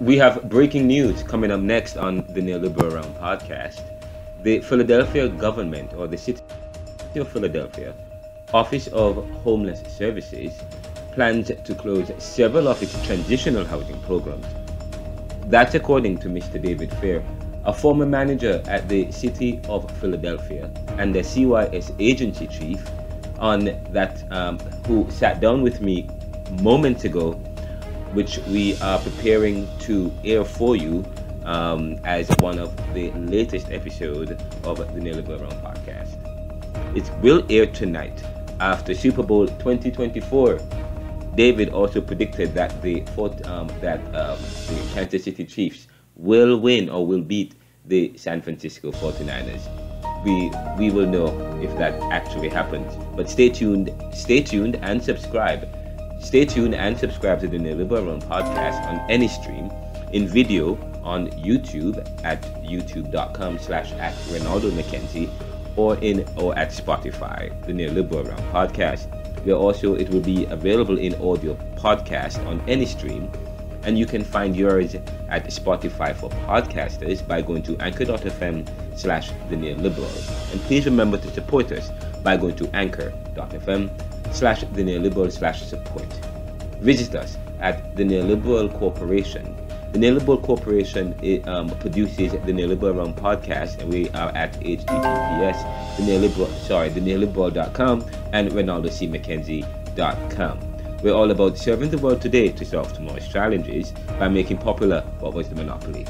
we have breaking news coming up next on the Neoliberal Round podcast. The Philadelphia government, or the city of Philadelphia, Office of Homeless Services, plans to close several of its transitional housing programs. That's according to Mr. David Fair, a former manager at the City of Philadelphia and the CYS agency chief, on that um, who sat down with me moments ago, which we are preparing to air for you um, as one of the latest episodes of the Neoliberal Round podcast. It will air tonight after Super Bowl 2024 David also predicted that the fourth, um, that um, the Kansas City Chiefs will win or will beat the San Francisco 49ers. We we will know if that actually happens. But stay tuned, stay tuned and subscribe. Stay tuned and subscribe to the Neoliberal Round podcast on any stream, in video on YouTube at youtube.com slash at Ronaldo McKenzie or in or at Spotify, the Neoliberal Round podcast where also it will be available in audio podcast on any stream. And you can find yours at Spotify for podcasters by going to anchor.fm slash the neoliberal. And please remember to support us by going to anchor.fm slash the neoliberal slash support. Visit us at the Neoliberal Corporation the Neoliberal Corporation it, um, produces the Neoliberal Round podcast, and we are at https the neoliberal sorry the neoliberal.com and ronaldocmckenzie.com. We're all about serving the world today to solve tomorrow's challenges by making popular what was the monopoly.